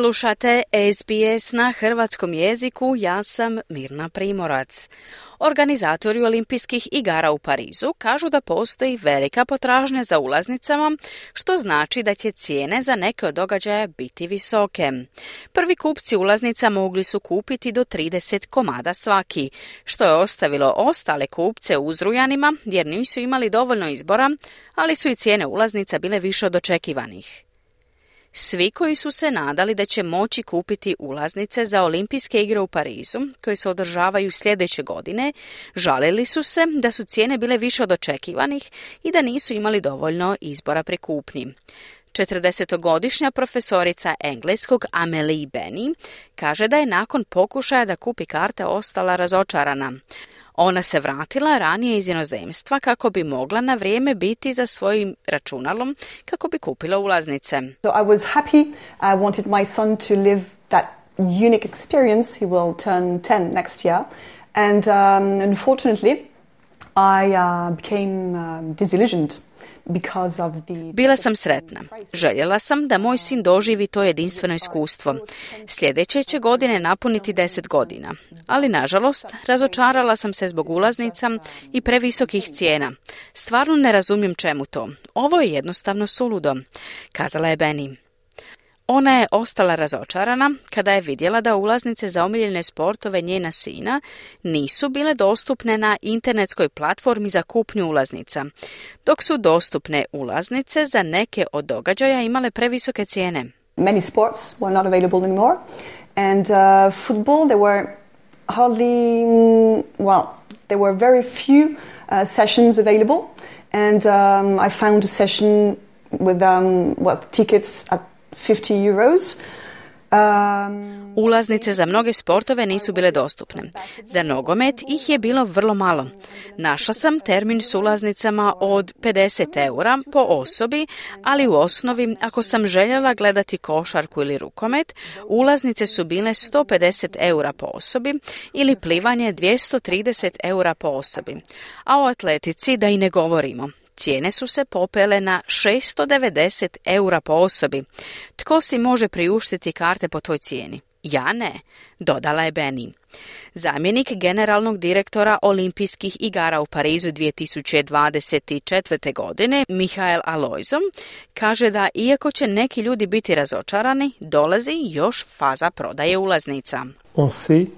Slušate SBS na hrvatskom jeziku, ja sam Mirna Primorac. Organizatori olimpijskih igara u Parizu kažu da postoji velika potražnja za ulaznicama, što znači da će cijene za neke od događaja biti visoke. Prvi kupci ulaznica mogli su kupiti do 30 komada svaki, što je ostavilo ostale kupce uzrujanima jer nisu imali dovoljno izbora, ali su i cijene ulaznica bile više od očekivanih. Svi koji su se nadali da će moći kupiti ulaznice za olimpijske igre u Parizu, koje se održavaju sljedeće godine, žalili su se da su cijene bile više od očekivanih i da nisu imali dovoljno izbora pri kupnji. 40-godišnja profesorica engleskog Amelie Benny kaže da je nakon pokušaja da kupi karte ostala razočarana. Ona se vratila ranije iz inozemstva kako bi mogla na vrijeme biti za svojim računalom kako bi kupila ulaznice. So I was happy. I wanted my son to live that unique experience. He will turn 10 next year. And um, unfortunately, I uh, became um, disillusioned bila sam sretna. Željela sam da moj sin doživi to jedinstveno iskustvo. Sljedeće će godine napuniti deset godina. Ali, nažalost, razočarala sam se zbog ulaznica i previsokih cijena. Stvarno ne razumijem čemu to. Ovo je jednostavno suludo, kazala je Benny. Ona je ostala razočarana kada je vidjela da ulaznice za omiljene sportove njena sina nisu bile dostupne na internetskoj platformi za kupnju ulaznica, dok su dostupne ulaznice za neke od događaja imale previsoke cijene. Many sports were not available anymore and uh, football there were hardly mm, well there were very few uh, sessions available and um, I found a session with um, well, tickets at 50 euros. Um, Ulaznice za mnoge sportove nisu bile dostupne. Za nogomet ih je bilo vrlo malo. Našla sam termin s ulaznicama od 50 eura po osobi, ali u osnovi ako sam željela gledati košarku ili rukomet, ulaznice su bile 150 eura po osobi ili plivanje 230 eura po osobi. A o atletici da i ne govorimo. Cijene su se popele na 690 eura po osobi. Tko si može priuštiti karte po toj cijeni? Ja ne, dodala je Benny. Zamjenik generalnog direktora olimpijskih igara u Parizu 2024. godine, Mihael Alojzom, kaže da iako će neki ljudi biti razočarani, dolazi još faza prodaje ulaznica. On sait uh,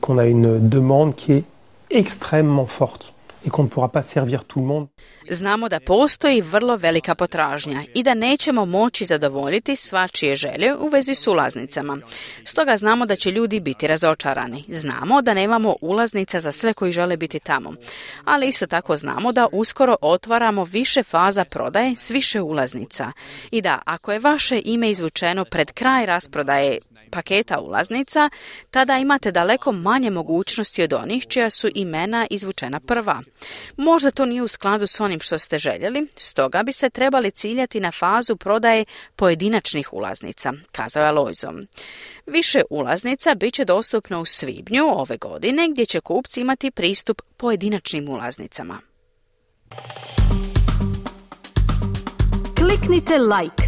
qu'on a une demande qui est extrêmement forte et qu'on ne pourra pas servir tout le monde. Znamo da postoji vrlo velika potražnja i da nećemo moći zadovoljiti svačije želje u vezi s ulaznicama. Stoga znamo da će ljudi biti razočarani. Znamo da nemamo ulaznica za sve koji žele biti tamo. Ali isto tako znamo da uskoro otvaramo više faza prodaje s više ulaznica. I da ako je vaše ime izvučeno pred kraj rasprodaje paketa ulaznica, tada imate daleko manje mogućnosti od onih čija su imena izvučena prva. Možda to nije u skladu s onim što ste željeli, stoga biste trebali ciljati na fazu prodaje pojedinačnih ulaznica, kazao je Lojzom. Više ulaznica bit će dostupno u svibnju ove godine gdje će kupci imati pristup pojedinačnim ulaznicama. Kliknite like,